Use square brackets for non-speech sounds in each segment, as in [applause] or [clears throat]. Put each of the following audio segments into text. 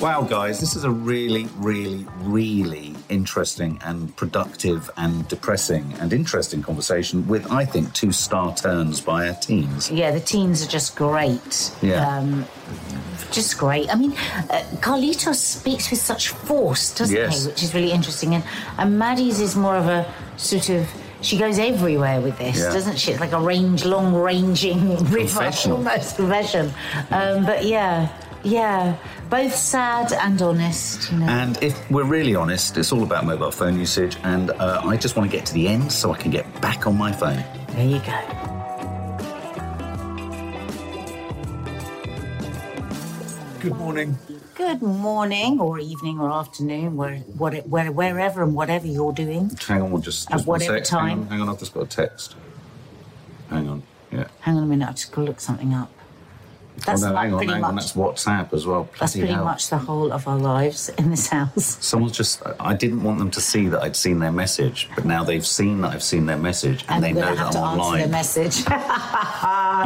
Wow, guys, this is a really, really, really interesting and productive and depressing and interesting conversation with, I think, two star turns by our teens. Yeah, the teens are just great. Yeah. Um, just great. I mean, uh, Carlitos speaks with such force, doesn't Yes. he? Which is really interesting. And, and Maddie's is more of a sort of. She goes everywhere with this, Yeah. doesn't she? It's like a range, long ranging [laughs] river, almost confession. Um, but yeah, yeah, both sad and honest. You know. And if we're really honest, it's all about mobile phone usage, and uh, I just want to get to the end so I can get back on my phone. there you go. Good morning. Good morning, or evening, or afternoon, where, what, where, wherever and whatever you're doing. Hang on, just, At just one whatever sec. Hang on, hang on, I've just got a text. Hang on, yeah. Hang on a minute, I've just got to look something up. That's oh, no, hang on, pretty hang much. on, that's WhatsApp as well. That's pretty hell. much the whole of our lives in this house. [laughs] Someone's just, I didn't want them to see that I'd seen their message, but now they've seen that I've seen their message and, And they know going to have that to I'm answer their message. [laughs]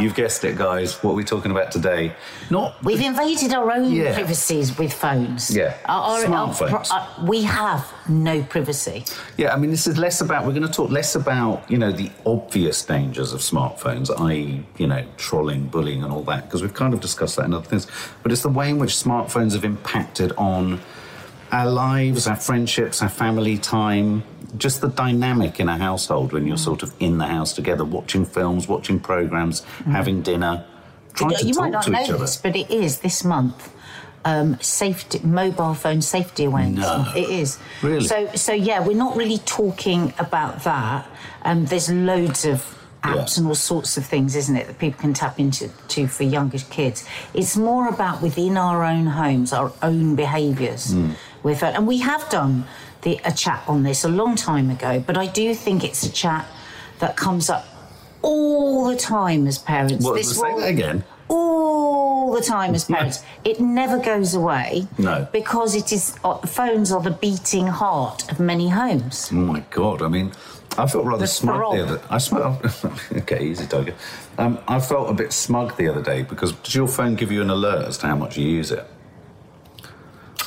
You've guessed it, guys. What are we talking about today? Not We've invaded our own Yeah. privacies with phones. Yeah. Our- our- Smartphones. our- uh, we have no privacy. Yeah, I mean, this is less about, we're going to talk less about, you know, the obvious dangers of smartphones, i.e., you know, trolling, bullying, and all that, because we've kind of discussed that in other things. But it's the way in which smartphones have impacted on our lives, our friendships, our family time, just the dynamic in a household when you're sort of in the house together, watching films, watching programs, having dinner, trying to you talk might not to know each other. this, but it is this month. Um, safety, mobile phone safety awareness. No. It is. Really? So, so yeah, we're not really talking about that. Um, there's loads of apps Yeah. and all sorts of things, isn't it, that people can tap into to for younger kids. It's more about within our own homes, our own behaviours Hmm. with it. And we have done the, a chat on this a long time ago, but I do think it's a chat that comes up all the time as parents. What, This say that again? all the time as parents. It never goes away. No. Because it is uh, phones are the beating heart of many homes. Oh my god! I mean, I felt rather The smug the other. I smelled. [laughs] okay, easy, Tiger. Um, I felt a bit smug the other day because does your phone give you an alert as to how much you use it?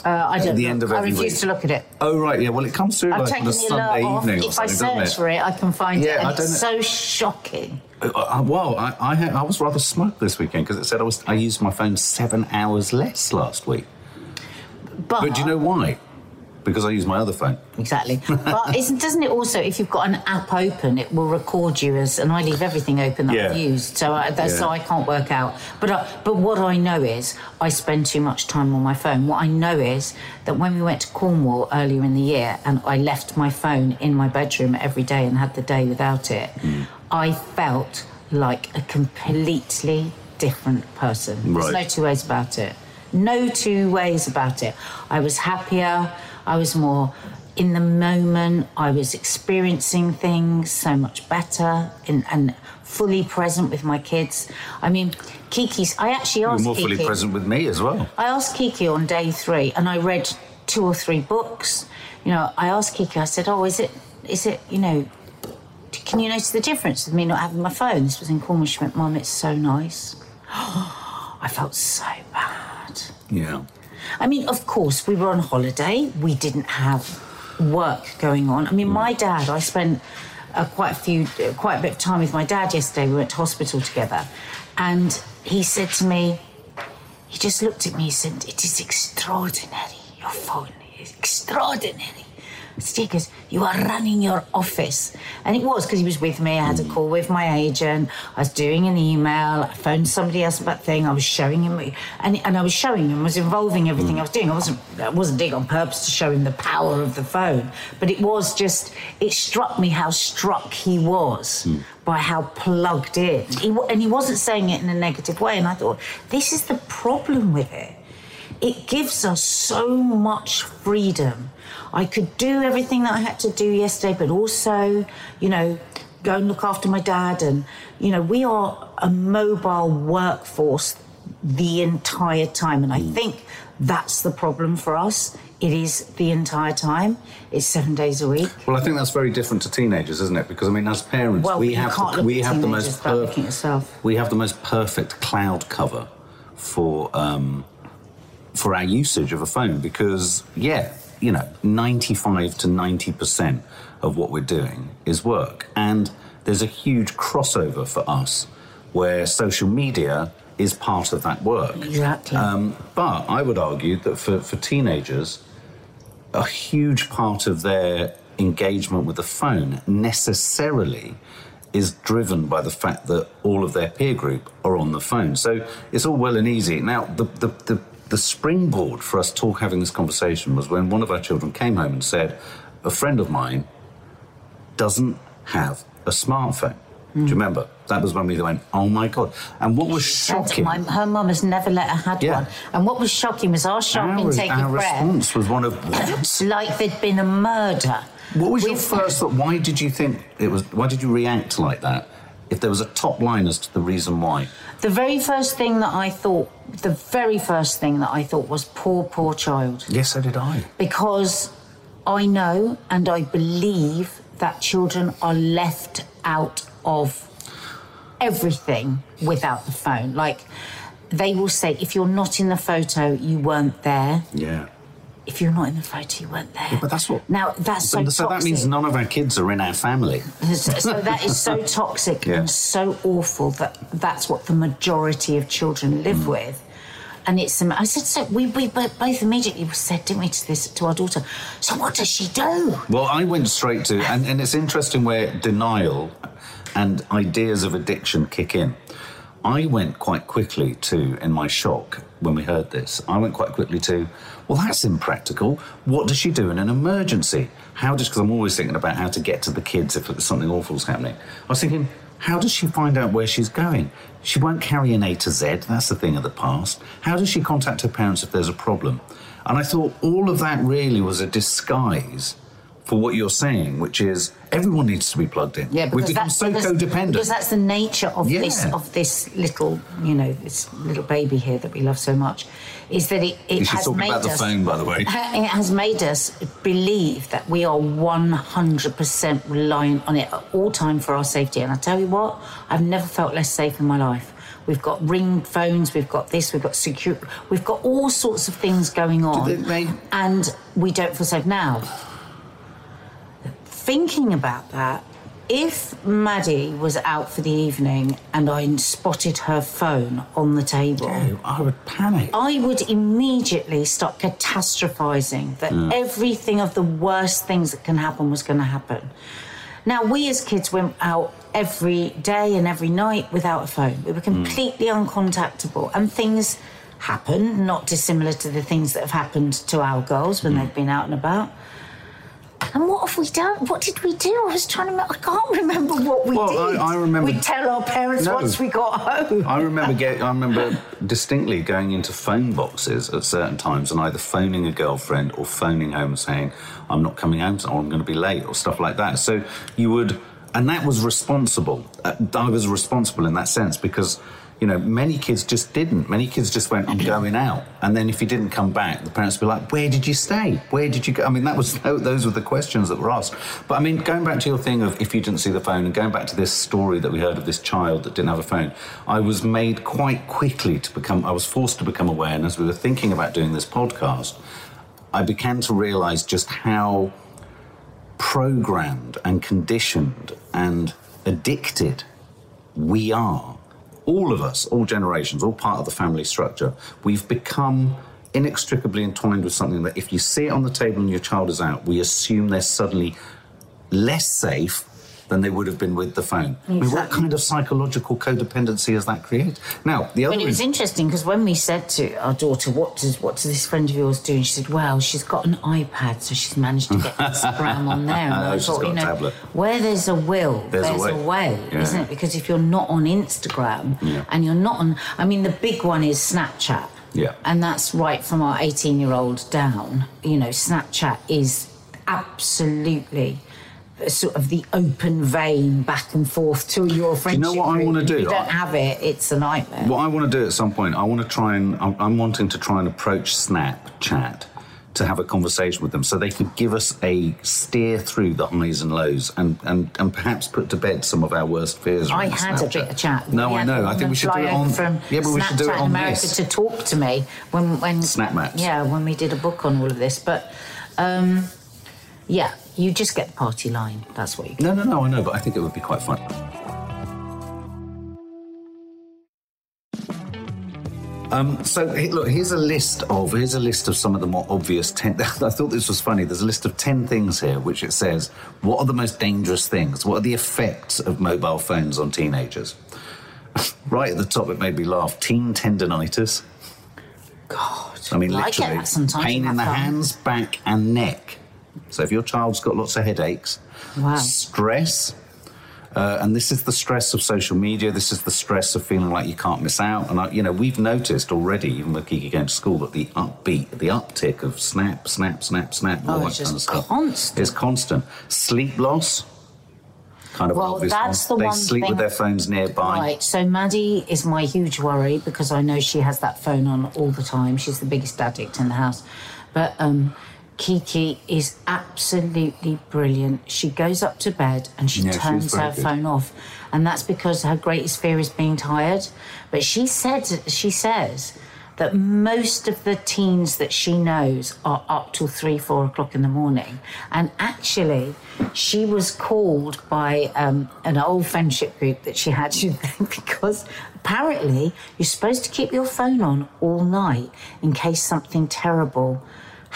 Uh, I don't. the look. end of I refuse week. to look at it. Oh right, yeah. Well, it comes through I've like on a the Sunday off. evening or If I something, doesn't search for it, I can find Yeah, it, and I don't it's know- so shocking. Uh, uh, well, I, I, had, I was rather smug this weekend because it said I was I used my phone seven hours less last week. But, But do you know why? Because I use my other phone. exactly. [laughs] but isn't, doesn't it also, if you've got an app open, it will record you as, and I leave everything open that I've used, so I, that's, so I can't work out. But I, but what I know is I spend too much time on my phone. What I know is that when we went to Cornwall earlier in the year, and I left my phone in my bedroom every day and had the day without it, Hmm. I felt like a completely different person. There's no two ways about it. No two ways about it. I was happier. I was more in the moment. I was experiencing things so much better and, and fully present with my kids. I mean, Kiki's. I actually asked. Kiki You're asked more Kiki. fully present with me as well. I asked Kiki on day three, and I read two or three books. You know, I asked Kiki. I said, "Oh, is it? Is it? You know, can you notice the difference with me not having my phone?" This was in Cornwall. She went, "Mum, it's so nice." [gasps] I felt so bad. Yeah. I mean, of course, we were on holiday. We didn't have work going on. I mean, my dad, I spent uh, quite a few, uh, quite a bit of time with my dad yesterday. We went to hospital together, and he said to me, he just looked at me. He said, "It is extraordinary. Your phone is extraordinary." Goes, "You are running your office," and it was because he was with me. I had a call with my agent. I was doing an email. I phoned somebody else about thing. I was showing him, and, and I was showing him. Was involving everything I was doing. I wasn't. I wasn't doing on purpose to show him the power of the phone, but it was just. It struck me how struck he was by how plugged in. He, and he wasn't saying it in a negative way. And I thought, this is the problem with it it gives us so much freedom. I could do everything that I had to do yesterday, but also, you know, go and look after my dad. And, you know, we are a mobile workforce the entire time. And I think that's the problem for us. It is the entire time. It's seven days a week. Well, I think that's very different to teenagers, isn't it? Because I mean, as parents, Well, we have the, we have the most without looking at yourself. we have the most perfect cloud cover for um, for our usage of a phone because yeah, you know, ninety five to ninety percent of what we're doing is work, and there's a huge crossover for us where social media is part of that work. Exactly. Um, but I would argue that for, for teenagers, a huge part of their engagement with the phone necessarily is driven by the fact that all of their peer group are on the phone. So it's all well and easy. Now, the, the, the, the springboard for us talk having this conversation was when one of our children came home and said, a friend of mine doesn't have a smartphone. Do you remember? That was when we went, oh my God. And what was shocking... My, her mum has never let her had Yeah. one. And what was shocking was our shock our, intake our response was one of [coughs] what? Like there'd been a murder. What was your We've- first thought? Why did you think it was? Why did you react like that? If there was a top line as to the reason why, The very first thing that I thought, the very first thing that I thought was poor, poor child. yes, so did I. Because I know and I believe that children are left out of everything without the phone. Like they will say, if you're not in the photo, you weren't there. Yeah, If you're not in the photo, you weren't there. but that's what. Now that's so, so, so that means none of our kids are in our family. [laughs] so that is so [laughs] toxic Yeah. and so awful that that's what the majority of children live Mm. with. And it's, I said, so we, we both immediately said, didn't we, to this, to our daughter, so what does she do? Well, I went straight to, and, and it's interesting where denial and ideas of addiction kick in. I went quite quickly to, in my shock when we heard this, I went quite quickly to, well, that's impractical. What does she do in an emergency? How does, because I'm always thinking about how to get to the kids if something awful's happening. I was thinking, how does she find out where she's going? She won't carry an A to Z, that's the thing of the past. How does she contact her parents if there's a problem? And I thought all of that really was a disguise for what you're saying, which is everyone needs to be plugged in. Yeah, We've become so because, codependent. Because that's the nature of this of this little, you know, this little baby here that we love so much, is that it, it you should has talk made about the us. phone, by the way. [laughs] It has made us believe that we are 100% reliant on it at all time for our safety. And I tell you what, I've never felt less safe in my life. We've got ring phones, we've got this, we've got secure, we've got all sorts of things going on, they- they- and we don't feel safe now. Thinking about that, if Maddie was out for the evening and I spotted her phone on the table, oh, I would panic. I would immediately start catastrophizing that mm. everything of the worst things that can happen was going to happen. Now, we as kids went out every day and every night without a phone. We were mm. completely uncontactable, and things happen, not dissimilar to the things that have happened to our girls when mm. they've been out and about. And what have we done? What did we do? I was trying to. I can't remember what we Well, did. I- I remember- We'd tell our parents No. once we got home. I remember get, I remember distinctly going into phone boxes at certain times and either phoning a girlfriend or phoning home and saying, I'm not coming home or I'm going to be late or stuff like that. So you would, and that was responsible. Uh, I was responsible in that sense because, you know, many kids just didn't. Many kids just went, I'm going out. And then if you didn't come back, the parents would be like, Where did you stay? Where did you go? I mean, that was [laughs] those were the questions that were asked. But I mean, going back to your thing of if you didn't see the phone and going back to this story that we heard of this child that didn't have a phone, I was made quite quickly to become, I was forced to become aware. And as we were thinking about doing this podcast, I began to realize just how programmed and conditioned and addicted we are. All of us, all generations, all part of the family structure. We've become inextricably entwined with something that if you see it on the table and your child is out, we assume they're suddenly less safe than they would have been with the phone. I mean, what kind of psychological codependency does that create? Now, the other But it was is- interesting because when we said to our daughter, "What does what does this friend of yours do?" and she said, "Well, she's got an iPad, so she's managed to get [laughs] Instagram on there." And Oh, I thought, you know, tablet. where there's a will, There's a there's, a way. way, Yeah. isn't it? Because if you're not on Instagram and you're not on, I mean, the big one is Snapchat. Yeah. And that's right from our 18 year old down. You know, Snapchat is absolutely sort of the open vein back and forth to your friendship. You know what I wanna If do? you don't have it, it's a nightmare. What I want to do at some point, I want to try and I'm, I'm wanting to try and approach Snapchat to have a conversation with them, so they could give us a steer through the highs and lows, and and, and perhaps put to bed some of our worst fears. I had a bit of chat. No, I know. I think we should do it on. From yeah, but we should do it Snapchat on America this. to talk to me when when Snap maps. Yeah, when we did a book on all of this, but um, yeah, you just get the party line. That's what you. No, no, no. I know, but I think it would be quite fun. Um, so look, here's a list of here's a list of some of the more obvious ten. [laughs] I thought this was funny. There's a list of ten things here, which it says what are the most dangerous things? What are the effects of mobile phones on teenagers? [laughs] right at the top, it made me laugh. Teen tendonitis. God, I mean, I get literally, that sometimes pain in the hands, back, and neck. So if your child's got lots of headaches, Wow. stress, uh, and this is the stress of social media. This is the stress of feeling like you can't miss out. And I, you know, we've noticed already, even with Kiki going to school, that the upbeat, the uptick of snap, snap, snap, snap, Oh, all that it's kind of stuff constant. is constant. Sleep loss, kind of Well, that's one. the they one sleep thing- with their phones nearby. Right, so Maddie is my huge worry because I know she has that phone on all the time. She's the biggest addict in the house. But um, Kiki is absolutely brilliant. She goes up to bed and she Yeah, turns her good. phone off. And that's because her greatest fear is being tired. But she said she says that most of the teens that she knows are up till three, four o'clock in the morning. And actually, she was called by um, an old friendship group that she had [laughs] because apparently you're supposed to keep your phone on all night in case something terrible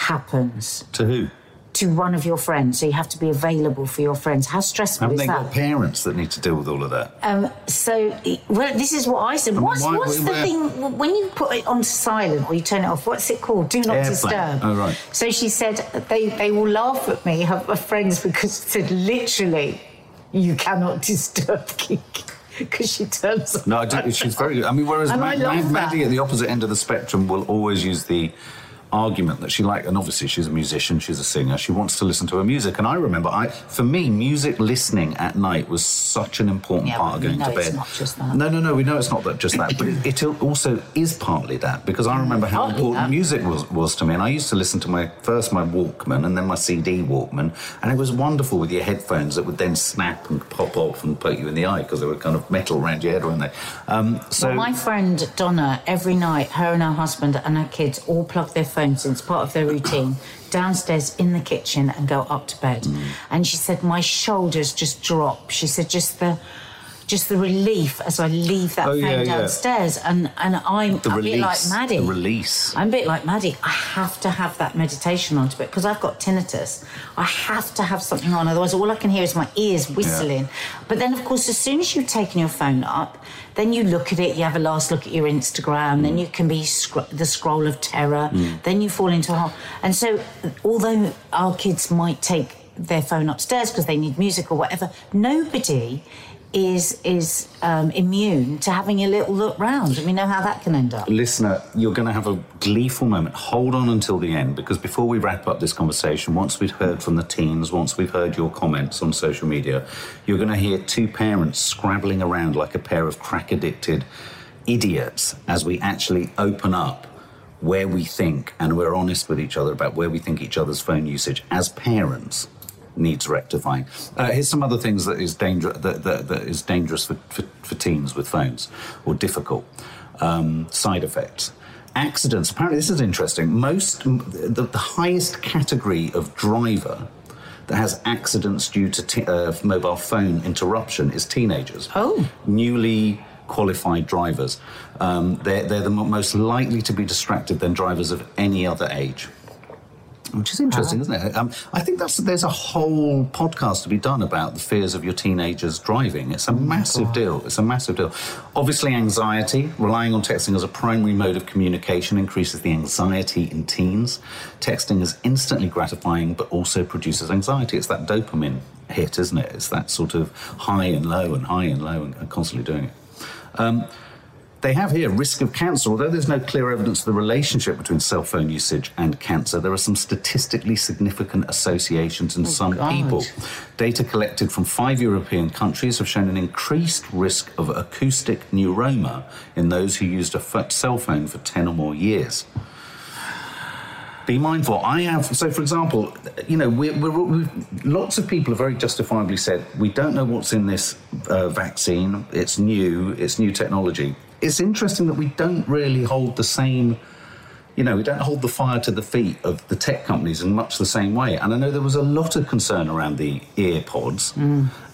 happens To who? to one of your friends. So you have to be available for your friends. How stressful Haven't is they that? got parents that need to deal with all of that? Um, so, well, this is what I said. What's, why- what's the where- thing when you put it on silent or you turn it off? What's it called? Do not Airplane. disturb. Oh, right. So she said they, they will laugh at me, her, her friends, because she said literally, you cannot [laughs] disturb Kiki because she turns on. No, I do, she's very good. I mean, whereas And Ma- love Ma- that. Maddie at the opposite end of the spectrum will always use the argument that she like, and obviously she's a musician, she's a singer, she wants to listen to her music. And I remember, I for me, music listening at night was such an important Yeah, part of going to bed. not just that. No, no, no, we know it's not that just that, but it, it also is partly that because I remember how Partly important that. music was, was to me. And I used to listen to my first my Walkman and then my CD Walkman, and it was wonderful with your headphones that would then snap and pop off and poke you in the eye because they were kind of metal around your head, weren't they? Um, so Well, my friend Donna, every night, her and her husband and her kids all plug their phones in. It's part of their routine. Downstairs in the kitchen and go up to bed. Mm. And she said my shoulders just drop. She said just the, just the relief as I leave that Oh, phone yeah, yeah. downstairs. And and I'm the a release, bit like Maddie. the release. I'm a bit like Maddie. I have to have that meditation on to it because I've got tinnitus. I have to have something on, otherwise all I can hear is my ears whistling. But then, of course, as soon as you've taken your phone up, then you look at it. You have a last look at your Instagram. Then you can be scr- the scroll of terror. Mm. Then you fall into a hole. And so, although our kids might take their phone upstairs because they need music or whatever, nobody is is um, immune to having a little look round, and we know how that can end up. Listener, you're going to have a gleeful moment. Hold on until the end because before we wrap up this conversation, once we've heard from the teens, once we've heard your comments on social media, you're going to hear two parents scrabbling around like a pair of crack addicted idiots as we actually open up where we think and we're honest with each other about where we think each other's phone usage as parents needs rectifying. Uh, here's some other things that is dangerous that, that, that is dangerous for, for, for teens with phones or difficult um, side effects. Accidents. Apparently, this is interesting. Most the, the highest category of driver that has accidents due to t- uh, mobile phone interruption is teenagers. Oh. Newly qualified drivers. Um, they're, they're the most likely to be distracted than drivers of any other age. Which is interesting, isn't it? Um, I think that's there's a whole podcast to be done about the fears of your teenagers driving. It's a massive deal. It's a massive deal. Obviously, anxiety, relying on texting as a primary mode of communication, increases the anxiety in teens. Texting is instantly gratifying, but also produces anxiety. It's that dopamine hit, isn't it? It's that sort of high and low and high and low and, and constantly doing it. Um, They have here risk of cancer. Although there's no clear evidence of the relationship between cell phone usage and cancer, there are some statistically significant associations in oh, some God. people. Data collected from five European countries have shown an increased risk of acoustic neuroma in those who used a cell phone for 10 or more years be mindful. I have, so for example, you know, we're, we're, we've, lots of people have very justifiably said, we don't know what's in this uh, vaccine, it's new, it's new technology. It's interesting that we don't really hold the same, you know, we don't hold the fire to the feet of the tech companies in much the same way. And I know there was a lot of concern around the ear pods.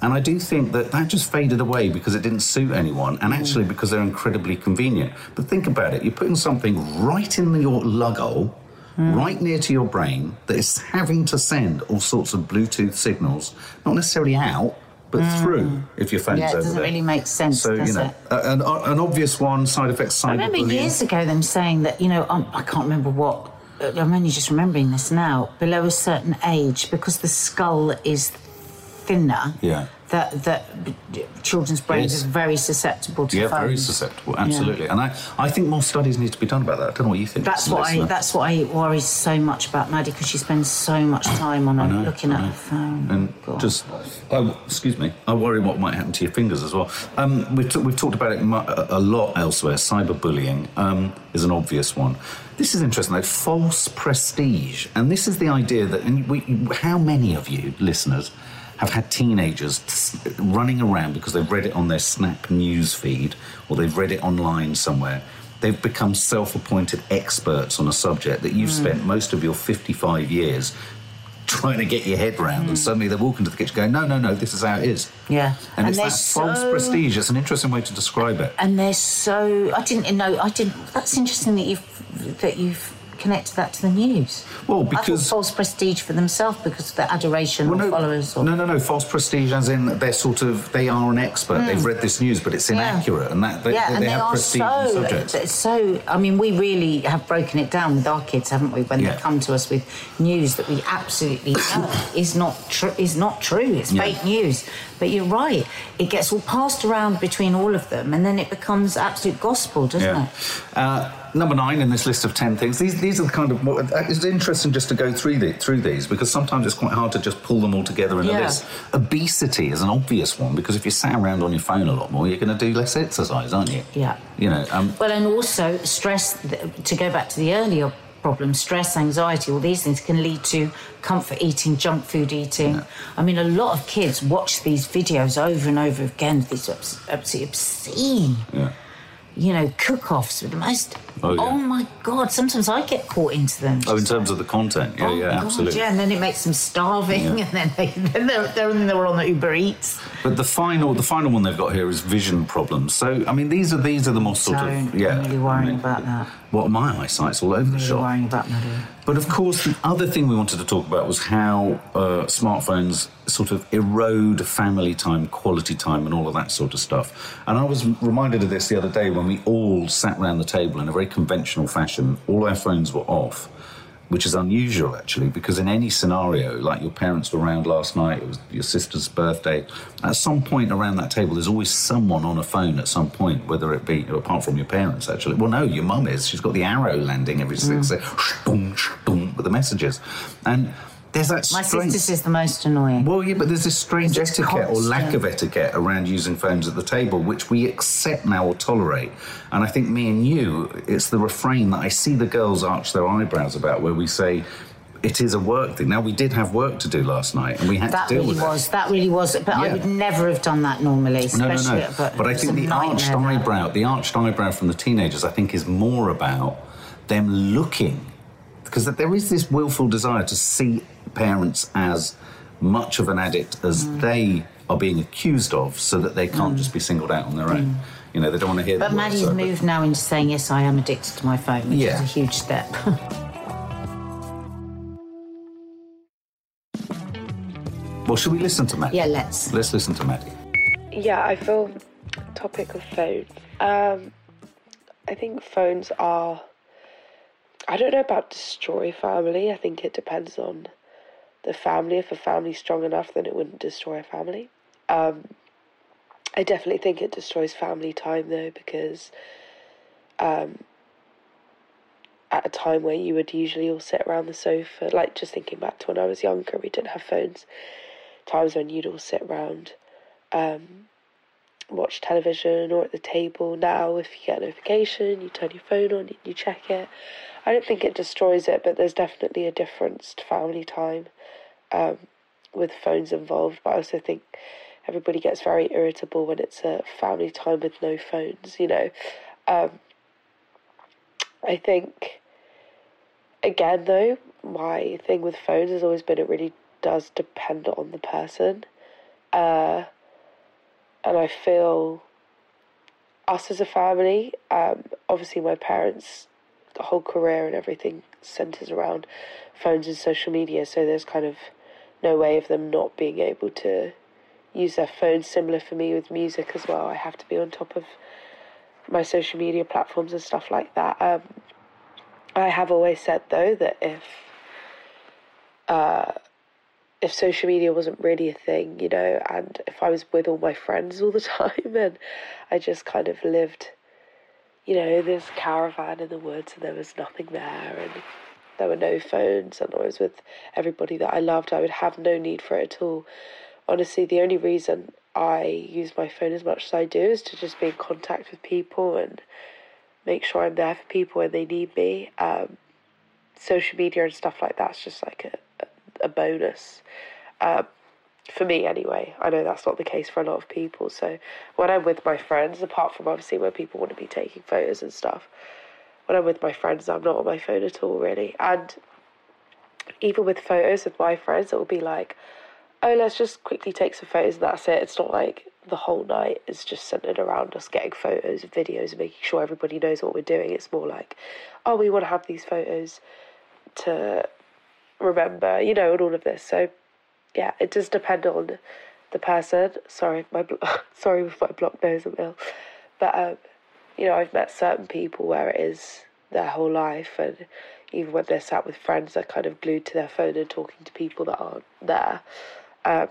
And I do think that that just faded away because it didn't suit anyone and actually because they're incredibly convenient. But think about it you're putting something right in your lug hole right near to your brain that is having to send all sorts of Bluetooth signals, not necessarily out, but through if your phone's Yeah, it over doesn't there. really make sense, So, does you know, an, an obvious one side effect Side. I remember cyberbullying. years ago them saying that, you know, um, I can't remember what, uh, I'm only just remembering this now, below a certain age, because the skull is thinner, Yeah. That, that children's brains Yes. are very susceptible to Yeah, phones. very susceptible, absolutely. And I, I think more studies need to be done about that. I don't know what you think. That's what I. That's what I worry so much about Maddie because she spends so much time on her looking at her phone. And God. just, oh, excuse me, I worry what might happen to your fingers as well. Um, we've, t- we've talked about it a lot elsewhere. Cyberbullying um, is an obvious one. This is interesting though. False prestige, and this is the idea that. And we, how many of you listeners have had teenagers running around because they've read it on their Snap news feed or they've read it online somewhere? They've become self-appointed experts on a subject that you've hmm. spent most of your 55 years trying to get your head round, and hmm. suddenly they walk into the kitchen going, no, no, no, this is how it is. Yeah. And, And it's they're that false prestige. It's an interesting way to describe it. and they're so. I didn't know. I didn't. That's interesting that you've that you've connected that to the news. Well, because- false prestige for themselves because of their adoration Well, or no, followers. Or, no, no, no. False prestige, as in they're sort of they are an expert. They've read this news, but it's Hmm. Yeah. inaccurate, and that they, yeah, they, and they they have are prestige so, subjects. so. I mean, we really have broken it down with our kids, haven't we? When Yeah. they come to us with news that we absolutely know [coughs] is not true. Is not true. It's Yeah. fake news. But you're right. It gets all passed around between all of them, and then it becomes absolute gospel, doesn't Yeah. it? Uh, number nine in this list of ten things. These these are the kind of more, uh, it's interesting just to go through the, through these because sometimes it's quite hard to just pull them all together in a list. Obesity is an obvious one because if you sat around on your phone a lot more, you're going to do less exercise, aren't you? Yeah. You know. Um, Well, and also stress, to go back to the earlier problem, stress, anxiety, all these things can lead to comfort eating, junk food eating. I mean, a lot of kids watch these videos over and over again, these absolutely obscene, yeah. you know, cook offs with the most. Oh, yeah. my God, sometimes I get caught into them. Oh, in terms of the content, yeah, Oh, yeah, God, absolutely. yeah, and then it makes them starving, Yeah. and then, they, [laughs] then they're, they're, then they're on the Uber Eats. But the final, the final one they've got here is vision problems. So, I mean, these are these are the more sort of yeah. I'm really worrying I mean, about that. What my eyesight's all over the Really shop. worrying about Maddie. But of course, the other thing we wanted to talk about was how uh, smartphones sort of erode family time, quality time, and all of that sort of stuff. And I was reminded of this the other day when we all sat around the table in a very conventional fashion. All our phones were off, which is unusual actually, because in any scenario, like your parents were around last night, it was your sister's birthday, at some point around that table, there's always someone on a phone at some point, whether it be apart from your parents actually. Well, no, your mum is. She's got the arrow landing every six mm. seconds with the messages, and there's that My strange. sister says the most annoying. Well, yeah, but there's this strange It's etiquette or lack of etiquette around using phones at the table, which we accept now or tolerate. And I think me and you, it's the refrain that I see the girls arch their eyebrows about, where we say, it is a work thing. Now, we did have work to do last night, and we had That to deal really with was. it. That really was. But I would never have done that normally. No, no, Especially, no. But, But, I think the arched nightmare, that. eyebrow, the arched eyebrow from the teenagers, I think, is more about them looking, because there is this willful desire to see parents as much of an addict as Mm. they are being accused of, so that they can't just be singled out on their own. You know, they don't want to hear. Mm. But the words Maddie's over. moved now into saying, yes, I am addicted to my phone, which Yeah. is a huge step. [laughs] Well, should we listen to Maddie? yeah, let's. Let's listen to Maddie. Yeah, I feel topic of phones. Um, I think phones are. I don't know about destroy family. I think it depends on the family. If a family's strong enough, then it wouldn't destroy a family. Um, I definitely think it destroys family time though, because um, at a time where you would usually all sit around the sofa. Like just thinking back to when I was younger, we didn't have phones. Times when you'd all sit around, um, watch television or at the table. Now, if you get a notification, you turn your phone on, you check it. I don't think it destroys it, but there's definitely a difference to family time um, with phones involved. But I also think everybody gets very irritable when it's a family time with no phones, you know. Um, I think, again, though, my thing with phones has always been it really does depend on the person. Uh, and I feel us as a family, um, obviously, my parents, the whole career and everything centers around phones and social media, so there's kind of no way of them not being able to use their phones. Similar for me with music as well. I have to be on top of my social media platforms and stuff like that. Um, I have always said though that if uh, if social media wasn't really a thing, you know, and if I was with all my friends all the [laughs] time and I just kind of lived, you know, this caravan in the woods and there was nothing there and there were no phones and I was with everybody that I loved, I would have no need for it at all. Honestly, the only reason I use my phone as much as I do is to just be in contact with people and make sure I'm there for people when they need me. Um, social media and stuff like that's just like a, a bonus. Um, for me, anyway. I know that's not the case for a lot of people. So when I'm with my friends, apart from obviously when people want to be taking photos and stuff, when I'm with my friends, I'm not on my phone at all, really. And even with photos with my friends, it will be like, oh, let's just quickly take some photos and that's it. It's not like the whole night is just centered around us getting photos and videos and making sure everybody knows what we're doing. It's more like, oh, we want to have these photos to remember, you know, and all of this. So, yeah, it does depend on the person. Sorry, my [laughs] sorry with my blocked nose, I'm ill, but um, you know, I've met certain people where it is their whole life, and even when they're sat with friends, they're kind of glued to their phone and talking to people that aren't there. Um,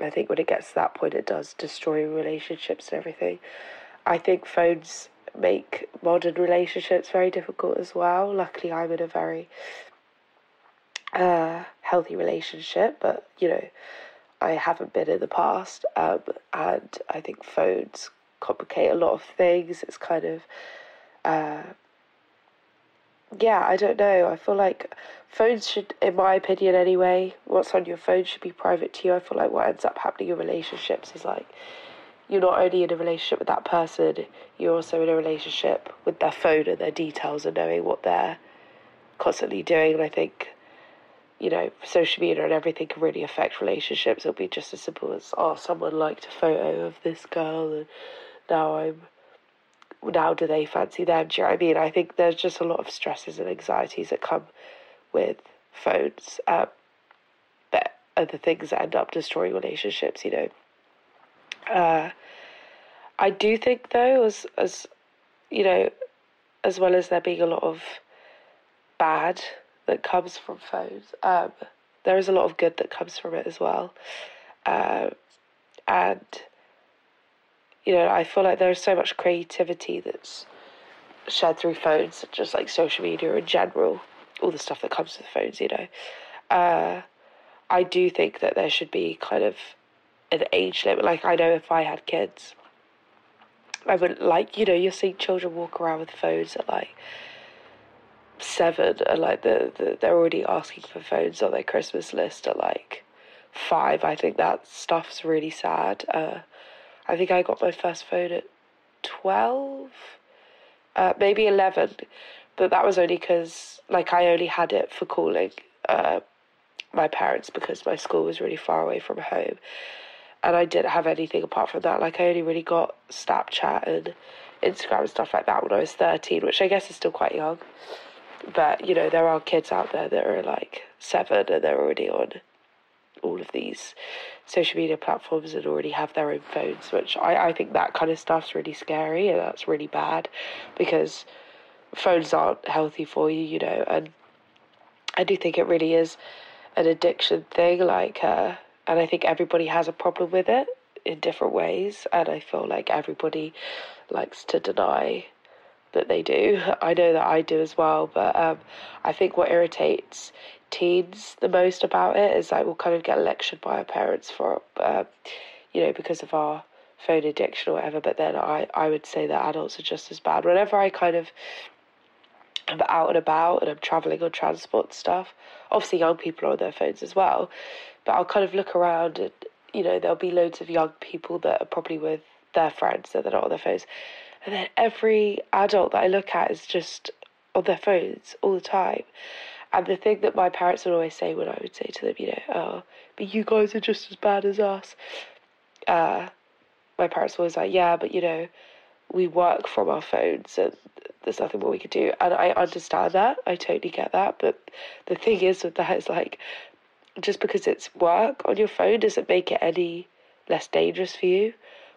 I think when it gets to that point, it does destroy relationships and everything. I think phones make modern relationships very difficult as well. Luckily, I'm in a very uh, healthy relationship, but you know, I haven't been in the past, um, and I think phones complicate a lot of things. It's kind of, uh, yeah, I don't know. I feel like phones should, in my opinion anyway, what's on your phone should be private to you. I feel like what ends up happening in relationships is like you're not only in a relationship with that person, you're also in a relationship with their phone and their details and knowing what they're constantly doing. And I think, you know, social media and everything can really affect relationships. It'll be just as simple as, oh, someone liked a photo of this girl and now I'm now do they fancy them? Do you know what I mean? I think there's just a lot of stresses and anxieties that come with phones um, that are the things that end up destroying relationships, you know. Uh, I do think though, as as you know, as well as there being a lot of bad that comes from phones, um, there is a lot of good that comes from it as well. Uh, and you know, I feel like there's so much creativity that's shared through phones, just like social media in general, all the stuff that comes with phones, you know. Uh, I do think that there should be kind of an age limit. Like, I know if I had kids, I would like, you know, you're seeing children walk around with phones at like seven, and like the, the they're already asking for phones on their Christmas list at like five. I think that stuff's really sad. Uh, I think I got my first phone at 12, uh, maybe 11, but that was only because, like, I only had it for calling uh, my parents because my school was really far away from home. And I didn't have anything apart from that. Like, I only really got Snapchat and Instagram and stuff like that when I was 13, which I guess is still quite young. But, you know, there are kids out there that are like seven and they're already on all of these social media platforms and already have their own phones, which I, I think that kind of stuff's really scary and that's really bad because phones aren't healthy for you, you know, and I do think it really is an addiction thing, like, uh, and I think everybody has a problem with it in different ways, and I feel like everybody likes to deny that they do. I know that I do as well, but um, I think what irritates teens the most about it is like we'll kind of get lectured by our parents for, uh, you know, because of our phone addiction or whatever. But then I, I would say that adults are just as bad. Whenever I kind of am out and about and I'm traveling on transport stuff, obviously young people are on their phones as well, but I'll kind of look around and, you know, there'll be loads of young people that are probably with their friends that they're not on their phones. And then every adult that I look at is just on their phones all the time. And the thing that my parents would always say when I would say to them, you know, oh, but you guys are just as bad as us. Uh, my parents were always like, yeah, but you know, we work from our phones and there's nothing more we could do. And I understand that. I totally get that. But the thing is with that is like, just because it's work on your phone doesn't make it any less dangerous for you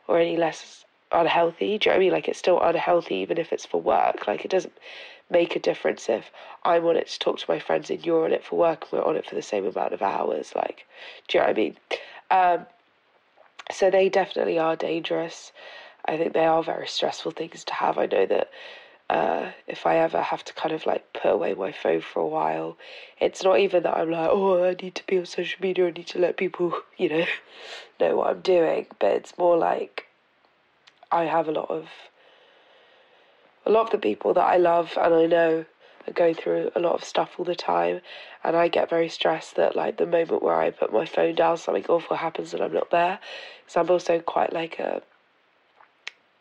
or any less unhealthy. Do you know what I mean? Like it's still unhealthy even if it's for work. Like it doesn't make a difference if I'm on it to talk to my friends and you're on it for work and we're on it for the same amount of hours. Like, do you know what I mean? Um, so they definitely are dangerous. I think they are very stressful things to have. I know that uh, if I ever have to kind of like put away my phone for a while, it's not even that I'm like, oh, I need to be on social media, I need to let people, [laughs] you know, [laughs] know what I'm doing, but it's more like I have a lot of a lot of the people that I love and I know are going through a lot of stuff all the time and I get very stressed that like the moment where I put my phone down something awful happens and I'm not there. So I'm also quite like a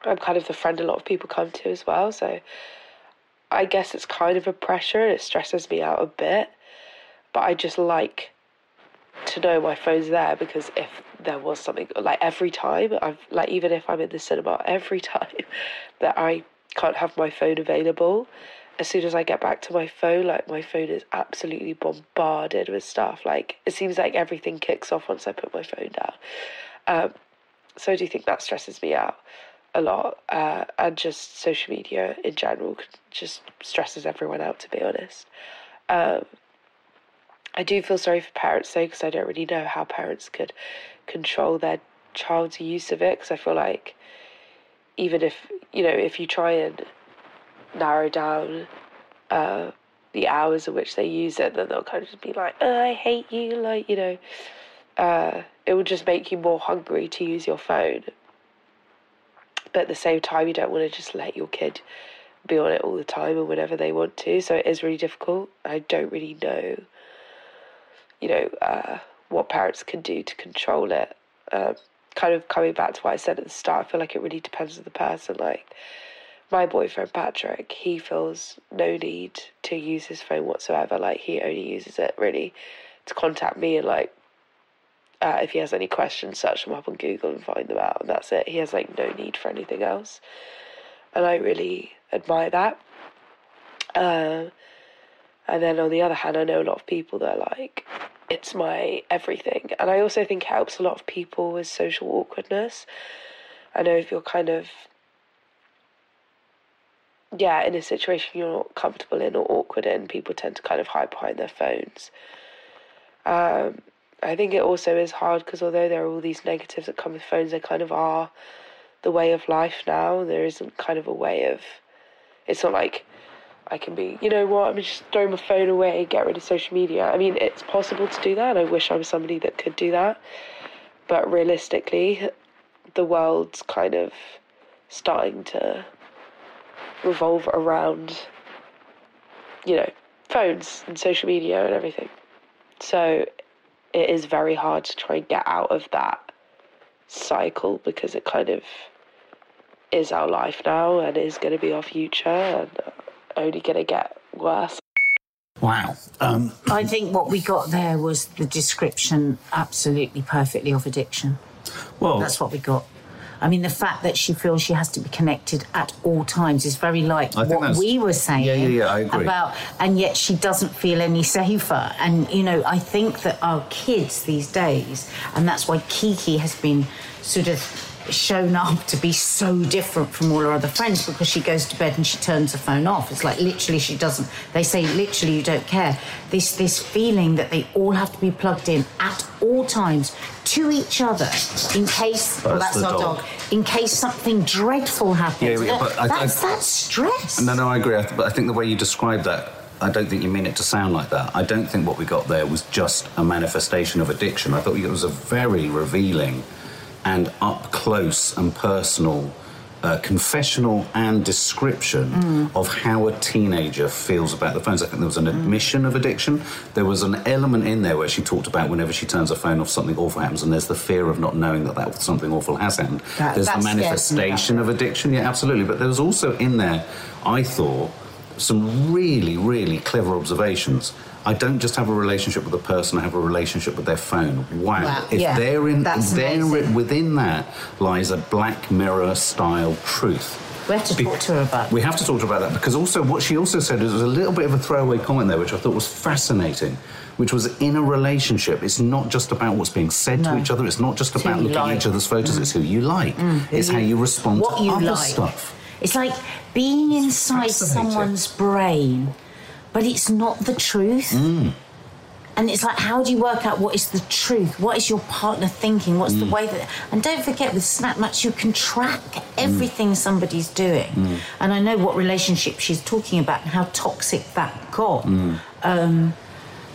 I'm kind of the friend a lot of people come to as well. So I guess it's kind of a pressure and it stresses me out a bit. But I just like to know my phone's there because if there was something like every time I've like even if I'm in the cinema, every [laughs] time that I can't have my phone available, as soon as I get back to my phone, like my phone is absolutely bombarded with stuff. Like it seems like everything kicks off once I put my phone down. Um, so I do think that stresses me out a lot, uh, and just social media in general just stresses everyone out. To be honest, um, I do feel sorry for parents though because I don't really know how parents could control their child's use of it. Because I feel like even if you know if you try and narrow down uh, the hours in which they use it, then they'll kind of just be like, oh, "I hate you," like you know. Uh, it will just make you more hungry to use your phone but at the same time, you don't want to just let your kid be on it all the time and whenever they want to. So it is really difficult. I don't really know, you know, uh, what parents can do to control it. Um, kind of coming back to what I said at the start, I feel like it really depends on the person. Like my boyfriend Patrick, he feels no need to use his phone whatsoever. Like he only uses it really to contact me and like uh, if he has any questions, search them up on Google and find them out, and that's it. He has like no need for anything else, and I really admire that. Uh, and then on the other hand, I know a lot of people that are like, it's my everything, and I also think it helps a lot of people with social awkwardness. I know if you're kind of yeah, in a situation you're not comfortable in or awkward in, people tend to kind of hide behind their phones. Um, I think it also is hard because although there are all these negatives that come with phones, they kind of are the way of life now. There isn't kind of a way of. It's not like I can be, you know what, I'm just throwing my phone away, and get rid of social media. I mean, it's possible to do that, I wish I was somebody that could do that. But realistically, the world's kind of starting to revolve around, you know, phones and social media and everything. So it is very hard to try and get out of that cycle because it kind of is our life now and is going to be our future and uh, only going to get worse. Wow. Um, I think what we got there was the description absolutely perfectly of addiction. well, That's what we got. I mean, the fact that she feels she has to be connected at all times is very like I what we were saying Yeah, yeah, yeah, I agree. about, and yet she doesn't feel any safer. And you know, I think that our kids these days, and that's why Kiki has been sort of shown up to be so different from all her other friends because she goes to bed and she turns her phone off. It's like literally she doesn't. They say literally you don't care. This this feeling that they all have to be plugged in at all times to each other in case well, That's that's the our dog. dog. in case something dreadful happens. Yeah, yeah, but I- that's I- that's stress. No, no, I agree. I th- But I think the way you described that, I don't think you mean it to sound like that. I don't think what we got there was just a manifestation of addiction. I thought it was a very revealing and up close and personal. Uh, confessional and description Mm. of how a teenager feels about the phones. I think there was an admission of addiction. There was an element in there where she talked about whenever she turns her phone off, something awful happens, and there's the fear of not knowing that, that something awful has happened. That- there's the scares me, that. manifestation of addiction, yeah, absolutely. But there was also in there, I thought, some really, really clever observations. I don't just have a relationship with a person; I have a relationship with their phone. Wow! Wow, If yeah, they're in, there within that lies a Black Mirror style truth. We have to Be- talk to her about. We have to talk to her about that because also what she also said is a little bit of a throwaway comment there, which I thought was fascinating. Which was in a relationship, it's not just about what's being said to each other. It's not just It's about you looking at each other's photos. It's who you mm. like. who it's how you respond what to you other like. stuff. It's like being inside someone's brain, but it's not the truth. Mm. And it's like, how do you work out what is the truth? What is your partner thinking? What's Mm. the way that. And don't forget, with Snap Map, you can track Mm. everything somebody's doing. And I know what relationship she's talking about and how toxic that got. Mm. Um,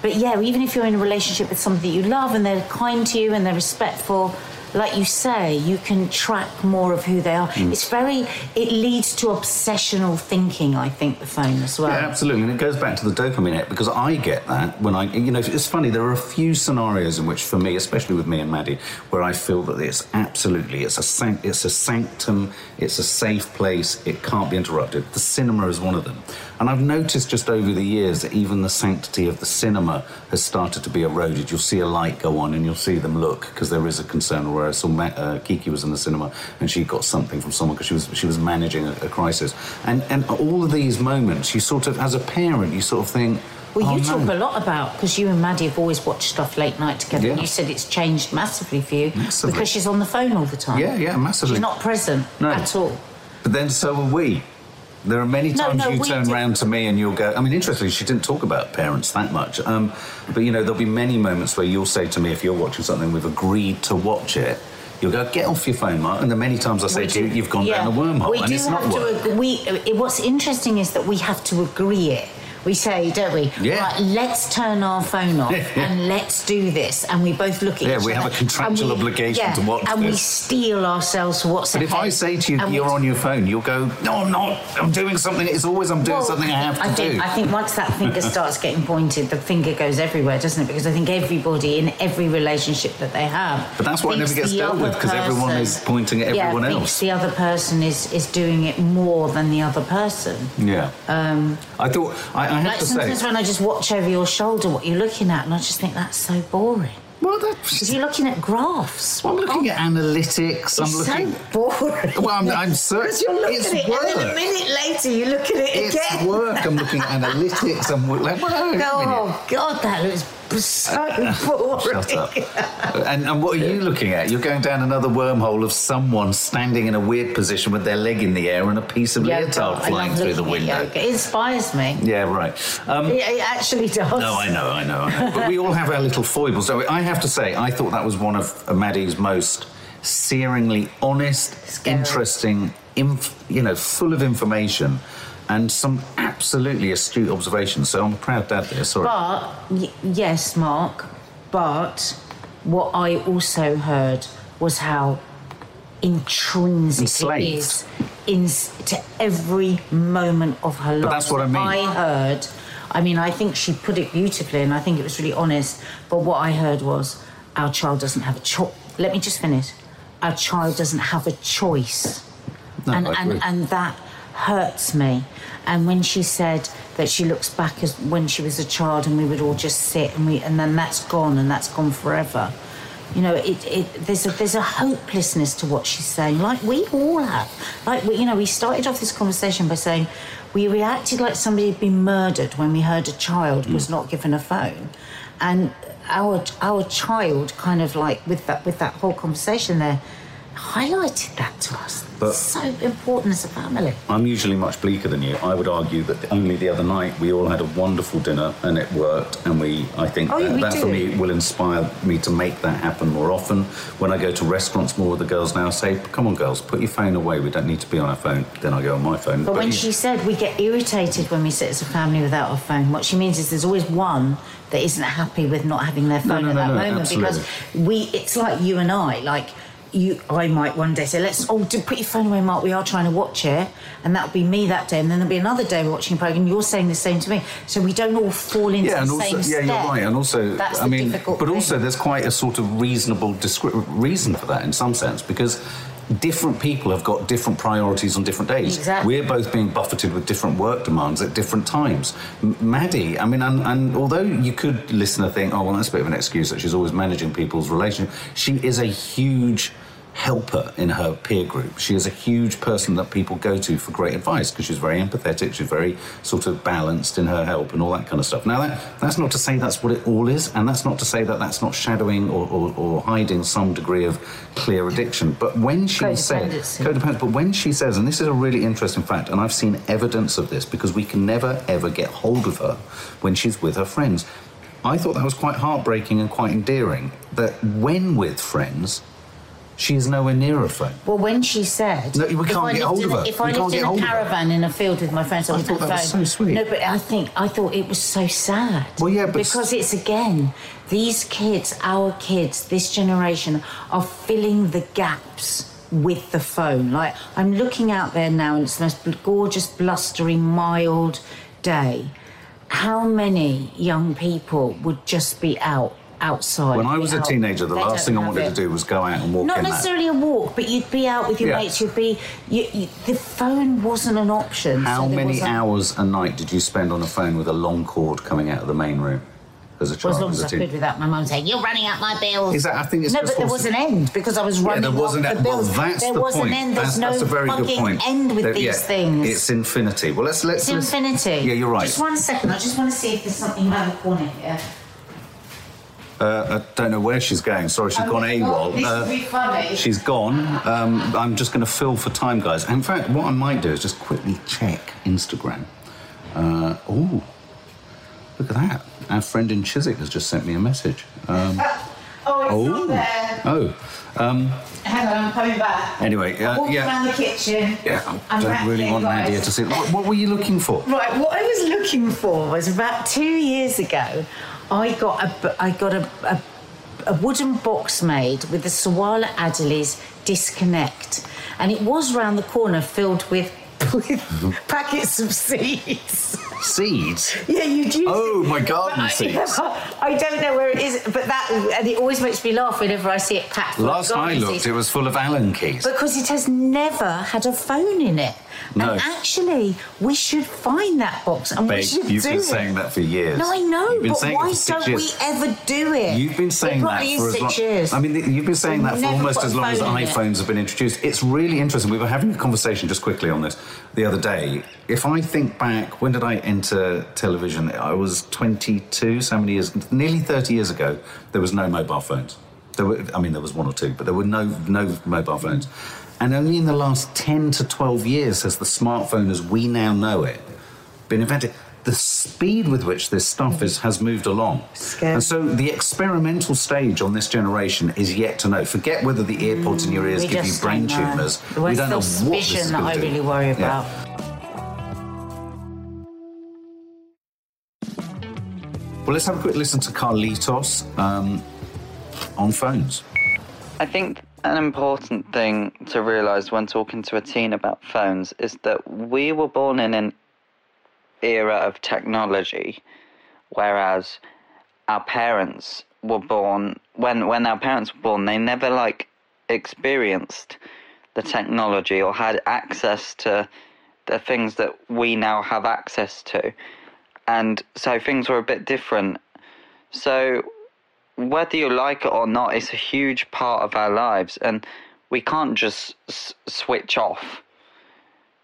but yeah, even if you're in a relationship with somebody you love and they're kind to you and they're respectful, like you say, you can track more of who they are. Mm. It's very, it leads to obsessional thinking, I think, the phone as well. Yeah, absolutely. And it goes back to the dopamine hit because I get that when I, you know, it's funny. There are a few scenarios in which, for me, especially with me and Maddie, where I feel that it's absolutely, it's a, sanct- it's a sanctum, it's a safe place, it can't be interrupted. The cinema is one of them. And I've noticed just over the years that even the sanctity of the cinema has started to be eroded. You'll see a light go on and you'll see them look because there is a concern. Where I saw Ma- uh, Kiki was in the cinema and she got something from someone because she was she was managing a, a crisis. And and all of these moments, you sort of, as a parent, you sort of think. Well, oh, you no. talk a lot about because you and Maddie have always watched stuff late night together. Yeah. And you said it's changed massively for you Massively. because she's on the phone all the time. Yeah, yeah, massively. She's not present No. at all. But then so are we. There are many times no, you turn did- round to me and you'll go. I mean, interestingly, she didn't talk about parents that much. Um, but you know, there'll be many moments where you'll say to me, if you're watching something, we've agreed to watch it. You'll go, get off your phone, Mark. And the many times I say to you, you've gone yeah. down a wormhole, We and do it's have not to work. ag- we, what's interesting is that we have to agree it. We say, don't we? Yeah. Right, let's turn our phone off and let's do this. And we both look at Yeah, each other. Yeah, we have a contractual we- obligation yeah, to watch And we steal ourselves what's But if. I say to you, And you're on your phone, you'll go, no, I'm not. I'm doing something. It's always I'm doing Well, something I have to I think, do. I think once that finger [laughs] starts getting pointed, the finger goes everywhere, doesn't it? Because I think everybody in every relationship that they have. But that's why it never gets dealt with, because everyone is pointing at everyone thinks else. the other person is, is doing it more than the other person. yeah. Um, I thought, I, I have Like to sometimes say. when I just watch over your shoulder what you're looking at, and I just think that's so boring. Well, Because that's. you're looking at graphs. I'm looking at analytics. I'm It's looking. so boring. Well, I'm, I'm [laughs] certain. Because you're looking it's at it, work. and then a minute later you look at it It's again. work. I'm looking at analytics. I'm like, well. [laughs] Oh God, that looks so boring. Shut up. and, and what are you looking at? You're going down another wormhole of someone standing in a weird position with their leg in the air and a piece of Yoga. leotard flying through the window. It inspires me. Yeah, right. Um, It, it actually does. No, I know, I know, I know. But we all have our little foibles. So I have to say, I thought that was one of Maddie's most searingly honest, Scary. interesting, inf- you know, full of information and some absolutely astute observations. So I'm a proud dad there. Sorry. But y- yes, Mark. But what I also heard was how intrinsic Enslaved. it is in, to every moment of her life. But that's what I mean. I heard. I mean, I think she put it beautifully, and I think it was really honest. But what I heard was, our child doesn't have a choice. Let me just finish. Our child doesn't have a choice No, and, I agree. and and that hurts me. And when she said that she looks back as when she was a child, and we would all just sit, and we and then that's gone, and that's gone forever. You know, it, it there's a there's a hopelessness to what she's saying, like we all have. Like we, you know, we started off this conversation by saying we reacted like somebody had been murdered when we heard a child Mm. was not given a phone, and our our child kind of like with that with that whole conversation there highlighted that to us. But So important as a family. I'm usually much bleaker than you. I would argue that only the other night we all had a wonderful dinner and it worked. And we, I think Oh, that, that for me will inspire me to make that happen more often. When I go to restaurants more with the girls now, say, "Come on, girls, put your phone away. We don't need to be on our phone." Then I go on my phone. But when you- she said we get irritated when we sit as a family without our phone, what she means is there's always one that isn't happy with not having their phone no, at no, that no, moment absolutely. because we it's like you and I like you I might one day say let's oh do, put your phone away Mark we are trying to watch it and that'll be me that day and then there'll be another day we're watching a program you're saying the same to me so we don't all fall into yeah, and the also, same yeah, step you're right. And also, that's I mean, but thing. also, there's quite a sort of reasonable reason for that in some sense because different people have got different priorities on different days. Exactly. We're both being buffeted with different work demands at different times. M- Maddie, I mean, and, and although you could listen and think, oh, well, that's a bit of an excuse that she's always managing people's relationship, she is a huge helper in her peer group. She is a huge person that people go to for great advice because she's very empathetic, she's very sort of balanced in her help and all that kind of stuff. Now, that, that's not to say that's what it all is, and that's not to say that that's not shadowing or, or, or hiding some degree of clear addiction. But when she said Codependency. codependent, but when she says, and this is a really interesting fact, and I've seen evidence of this because we can never ever get hold of her when she's with her friends. I thought that was quite heartbreaking and quite endearing. That when with friends, she is nowhere near a phone. Well, when she said, No, we can't get hold of a- her. If We I can't lived in a hold of her. caravan in a field with my friends, I, I thought that was phone. so sweet. No, but I think I thought it was so sad. Well, yeah, but- because it's again these kids, our kids, this generation are filling the gaps with the phone. Like I'm looking out there now, and it's the most gorgeous, blustery, mild day. How many young people would just be out? Outside. When I was a out. teenager, the They last thing I wanted it. to do was go out and walk Not in that. necessarily a walk, but you'd be out with your Yeah. mates. You'd be. You, you, the phone wasn't an option. How so many hours a night did you spend on a phone with a long cord coming out of the main room as a Well, child? as long as a I could without my mum saying, "You're running up my bills." Exactly, I think it's no, but there was an end because I was Yeah, running there wasn't. the bills. Well, that's there the was point. an end. There's that's, no that's a very fucking good point. end with There- these yeah, things. It's infinity. Well, let's let's. It's let's- infinity. Yeah, you're right. Just one second. I just want to see if there's something around the corner here. Uh, I don't know where she's going. Sorry, she's Oh, gone AWOL. Uh, be funny. She's gone. Um, I'm just going to fill for time, guys. In fact, what I might do is just quickly check Instagram. Uh, oh, look at that. Our friend in Chiswick has just sent me a message. Um, [laughs] Oh, it's oh, not there. oh. Um, Hang on, I'm coming back. anyway, uh, yeah. around the kitchen. Yeah, I I'm don't really want guys. Nadia to see. What, what were you looking for? Right, what I was looking for was about two years ago, I got a, I got a, a, a wooden box made with the Sawalha Adderley's disconnect, and it was round the corner filled with, [laughs] with packets of seeds. Seeds. Yeah, you do. Oh, my garden I- seeds. I don't know where it is, but that and it always makes me laugh whenever I see it packed. Last I looked, seeds. it was full of Allen keys. Because it has never had a phone in it. No. And actually, we should find that box and we Babe, should you've do been it. saying that for years. No, I know, but why don't years. we ever do it? You've been saying that for as long. years. I mean, you've been saying We've that for almost as long as iPhones have been introduced. It's really interesting. We were having a conversation just quickly on this the other day. If I think back, when did I enter television? I was 22. So many years? Nearly 30 years ago. There was no mobile phones. There were, I mean, there was one or two, but there were no no mobile phones. And only in the last 10 to 12 years has the smartphone, as we now know it, been invented. The speed with which this stuff is has moved along, Scary. and so the experimental stage on this generation is yet to know. Forget whether the earpods in your ears give you brain tumours. We don't know what this suspicion is that gonna I do. really worry Yeah. about. Well, let's have a quick listen to Carlitos um, on phones. I think an important thing to realise when talking to a teen about phones is that we were born in an era of technology, whereas our parents were born when when our parents were born, they never like experienced the technology or had access to the things that we now have access to, and so things were a bit different. So whether you like it or not, it's a huge part of our lives, and we can't just s- switch off.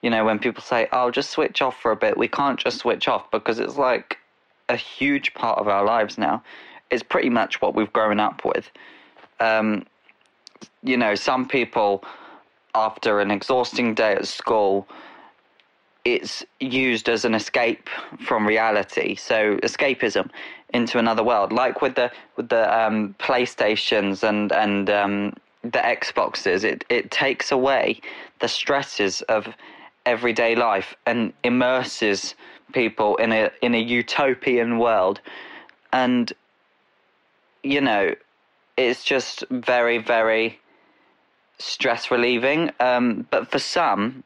You know, when people say, "I'll "Oh, just switch off for a bit," we can't just switch off because it's like a huge part of our lives now. It's pretty much what we've grown up with. Um, you know, some people after an exhausting day at school, it's used as an escape from reality. So escapism into another world, like with the with the um, PlayStations and and um, the Xboxes. It it takes away the stresses of everyday life and immerses people in a in a utopian world, and you know, it's just very very stress relieving. Um, but for some,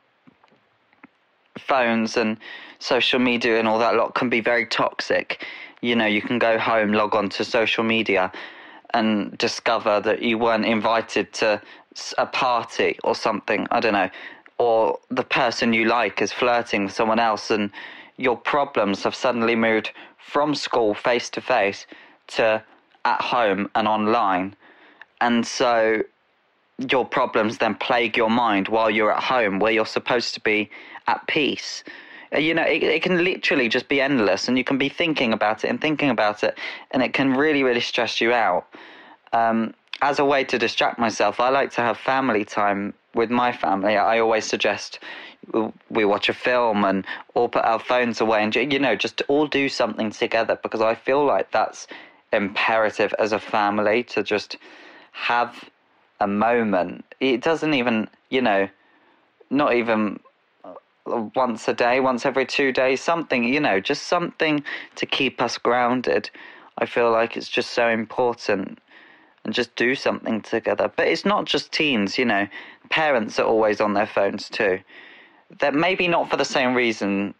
phones and social media and all that lot can be very toxic. You know, you can go home, log on to social media, and discover that you weren't invited to a party or something. I don't know. Or the person you like is flirting with someone else, and your problems have suddenly moved from school face to face to at home and online. And so your problems then plague your mind while you're at home where you're supposed to be at peace. Uh, You know, it, it can literally just be endless, and you can be thinking about it and thinking about it, and it can really, really stress you out. Um, as a way to distract myself, I like to have family time with my family. I always suggest we watch a film and all put our phones away and, you know, just all do something together because I feel like that's imperative as a family to just have a moment. It doesn't even, you know, not even once a day, once every two days, something, you know, just something to keep us grounded. I feel like it's just so important and just do something together. But it's not just teens, you know, parents are always on their phones too. They're maybe not for the same reason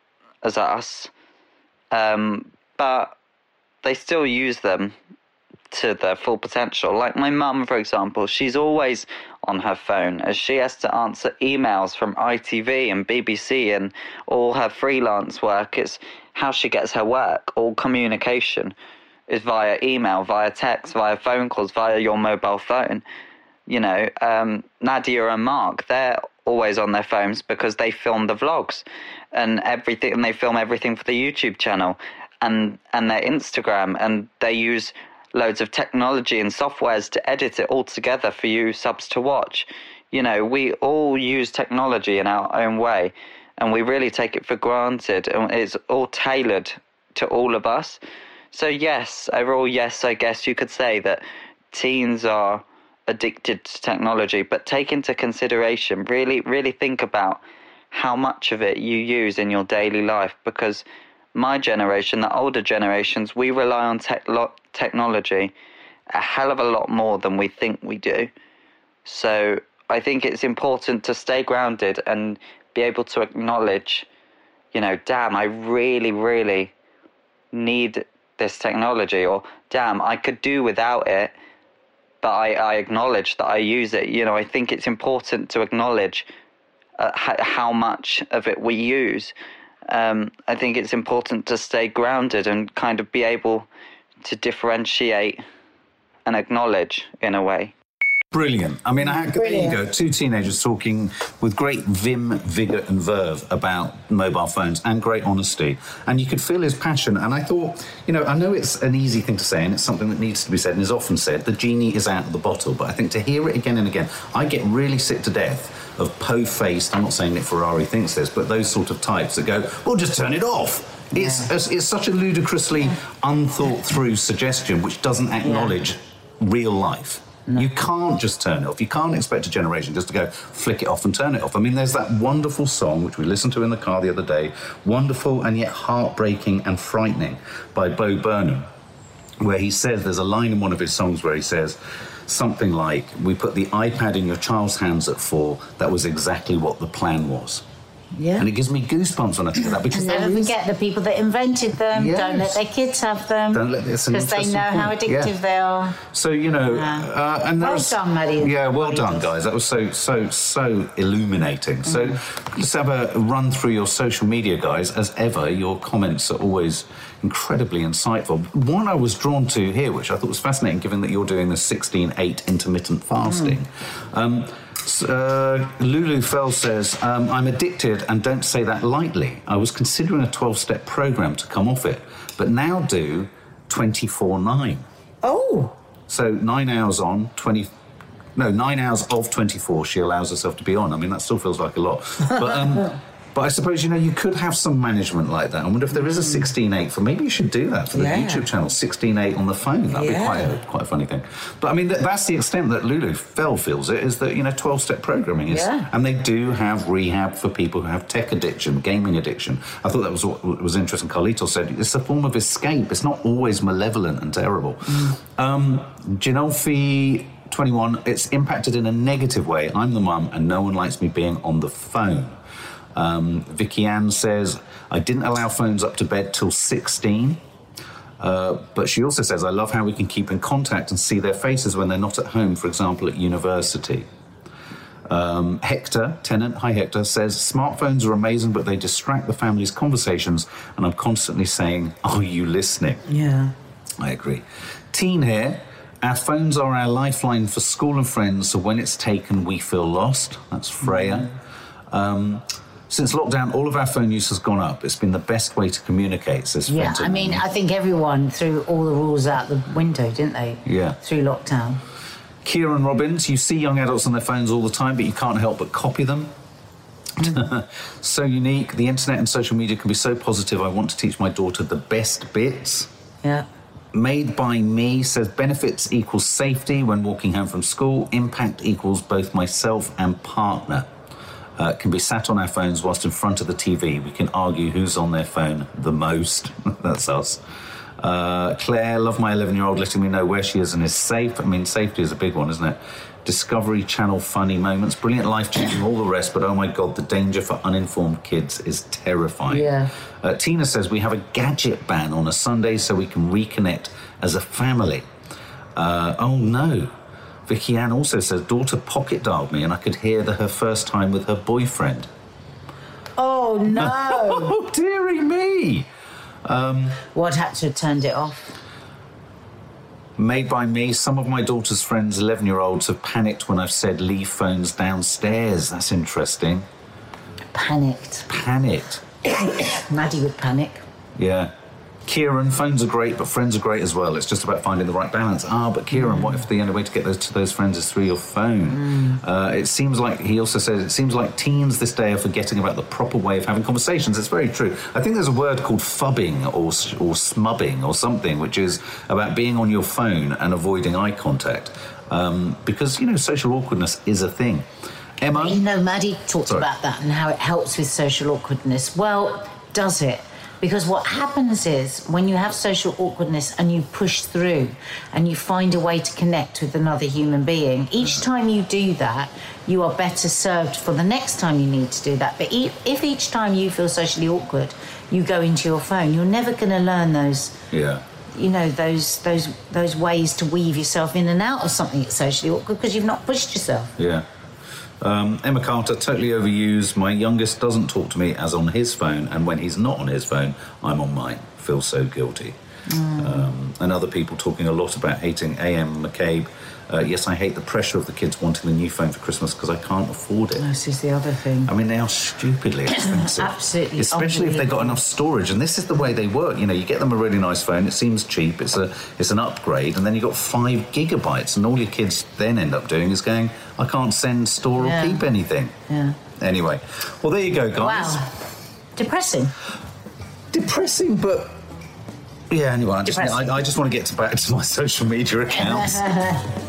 as us, um, but they still use them to their full potential. Like my mum, for example, she's always on her phone as she has to answer emails from ITV and BBC and all her freelance work. It's how she gets her work. All communication is via email, via text, via phone calls, via your mobile phone. You know, um, Nadia and Mark, they're always on their phones because they film the vlogs and everything, and they film everything for the YouTube channel and and their Instagram, and they use loads of technology and softwares to edit it all together for you subs to watch. You know, we all use technology in our own way, and we really take it for granted, and it's all tailored to all of us. So yes, overall, yes, I guess you could say that teens are addicted to technology, but take into consideration, really, really think about how much of it you use in your daily life because my generation, the older generations, we rely on tech- lo- technology a hell of a lot more than we think we do. So I think it's important to stay grounded and be able to acknowledge, you know, damn, I really, really need this technology, or damn, I could do without it, but I, I acknowledge that I use it. You know, I think it's important to acknowledge uh, how much of it we use. Um, I think it's important to stay grounded and kind of be able to differentiate and acknowledge in a way. Brilliant. I mean, I, there you go. Two teenagers talking with great vim, vigour, and verve about mobile phones and great honesty. And you could feel his passion. And I thought, you know, I know it's an easy thing to say and it's something that needs to be said and is often said the genie is out of the bottle. But I think to hear it again and again, I get really sick to death of po faced, I'm not saying Nick Ferrari thinks this, but those sort of types that go, well, just turn it off. It's, it's, it's such a ludicrously unthought through suggestion which doesn't acknowledge real life. You can't just turn it off. You can't expect a generation just to go flick it off and turn it off. I mean, there's that wonderful song which we listened to in the car the other day, wonderful and yet heartbreaking and frightening by Bo Burnham, where he says there's a line in one of his songs where he says something like, "We put the iPad in your child's hands at four. That was exactly what the plan was." Yeah. And it gives me goosebumps when I think of that because And is- forget the people that invented them. Don't let their kids have them. Don't let- Because they know how addictive yeah. they are. So you know, Yeah. uh, and Well done, Maddie. Yeah, well done, does. guys. That was so so so illuminating. So Mm. let's have a run through your social media, guys. As ever, your comments are always incredibly insightful. One I was drawn to here, which I thought was fascinating, given that you're doing the 16-8 intermittent fasting. Um, s- uh, Lulu Fell says, um, I'm addicted and don't say that lightly. I was considering a 12 step program to come off it, but now do 24 9. Oh. So nine hours on, 20, no, nine hours of 24 she allows herself to be on. I mean, that still feels like a lot. But, um, [laughs] but I suppose, you know, you could have some management like that. I wonder if there is a 16.8 for, maybe you should do that for the Yeah. YouTube channel, 16.8 on the phone. That'd Yeah. be quite a, quite a funny thing. But I mean, th- that's the extent that Lulu Fell feels it, is that, you know, 12 step programming is. Yeah. And they do have rehab for people who have tech addiction, gaming addiction. I thought that was what was interesting. Carlito said it's a form of escape. It's not always malevolent and terrible. Um, Ginolfi 21, it's impacted in a negative way. I'm the mum and no one likes me being on the phone. Um, Vicky Ann says, I didn't allow phones up to bed till 16. Uh, but she also says, I love how we can keep in contact and see their faces when they're not at home, for example, at university. Um, Hector, tenant, hi Hector, says smartphones are amazing, but they distract the family's conversations, and I'm constantly saying, Are you listening? Yeah. I agree. Teen here, our phones are our lifeline for school and friends, so when it's taken, we feel lost. That's Freya. Um, since lockdown, all of our phone use has gone up. It's been the best way to communicate, says Yeah. I mean, I think everyone threw all the rules out the window, didn't they? Yeah. Through lockdown. Kieran Robbins, you see young adults on their phones all the time, but you can't help but copy them. Mm. [laughs] so unique. The internet and social media can be so positive. I want to teach my daughter the best bits. Yeah. Made by me says benefits equals safety when walking home from school. Impact equals both myself and partner. Uh, can be sat on our phones whilst in front of the TV. We can argue who's on their phone the most. [laughs] That's us. Uh, Claire, love my 11 year old letting me know where she is and is safe. I mean, safety is a big one, isn't it? Discovery Channel funny moments, brilliant, life changing, all the rest, but oh my god, the danger for uninformed kids is terrifying. Yeah. Uh, Tina says we have a gadget ban on a Sunday so we can reconnect as a family. Uh, oh no. Vicky Ann also says daughter pocket dialed me and I could hear the, her first time with her boyfriend. Oh no! [laughs] Oh dearie me! Um, what had to have turned it off? Made by me, some of my daughter's friends, 11 year olds, have panicked when I've said leave phones downstairs. That's interesting. Panicked. Panicked. [coughs] Maddie would panic. Yeah. Kieran, phones are great, but friends are great as well. It's just about finding the right balance. Ah, but Kieran, what if the only way to get those to those friends is through your phone? Uh, it seems like he also says it seems like teens this day are forgetting about the proper way of having conversations. It's very true. I think there's a word called phubbing or or smubbing or something, which is about being on your phone and avoiding eye contact, um, because you know social awkwardness is a thing. Emma, You know, Maddie talked Sorry. about that and how it helps with social awkwardness. Well, does it? Because what happens is when you have social awkwardness and you push through and you find a way to connect with another human being, each time you do that, you are better served for the next time you need to do that. But if each time you feel socially awkward, you go into your phone, you're never going to learn those yeah. you know those those those ways to weave yourself in and out of something that's socially awkward because you've not pushed yourself. Yeah. Um, Emma Carter, totally overused. My youngest doesn't talk to me as on his phone, and when he's not on his phone, I'm on mine. Feel so guilty. Um, and other people talking a lot about hating AM McCabe. Uh, yes, I hate the pressure of the kids wanting the new phone for Christmas because I can't afford it. This is the other thing. I mean, they are stupidly expensive. [clears throat] Absolutely Especially if they've got enough storage. And this is the way they work. You know, you get them a really nice phone, it seems cheap, it's a it's an upgrade, and then you've got five gigabytes, and all your kids then end up doing is going, I can't send, store, Yeah. or keep anything. Yeah. Anyway, well, there you go, guys. Wow. Depressing. Depressing, but. Yeah, anyway, I just, I, I just want to get to back to my [laughs] social media accounts. [laughs]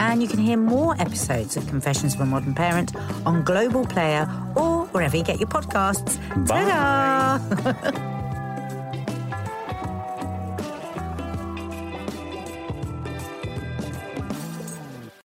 And you can hear more episodes of Confessions of a Modern Parent on Global Player or wherever you get your podcasts. Bye. Ta-da! [laughs]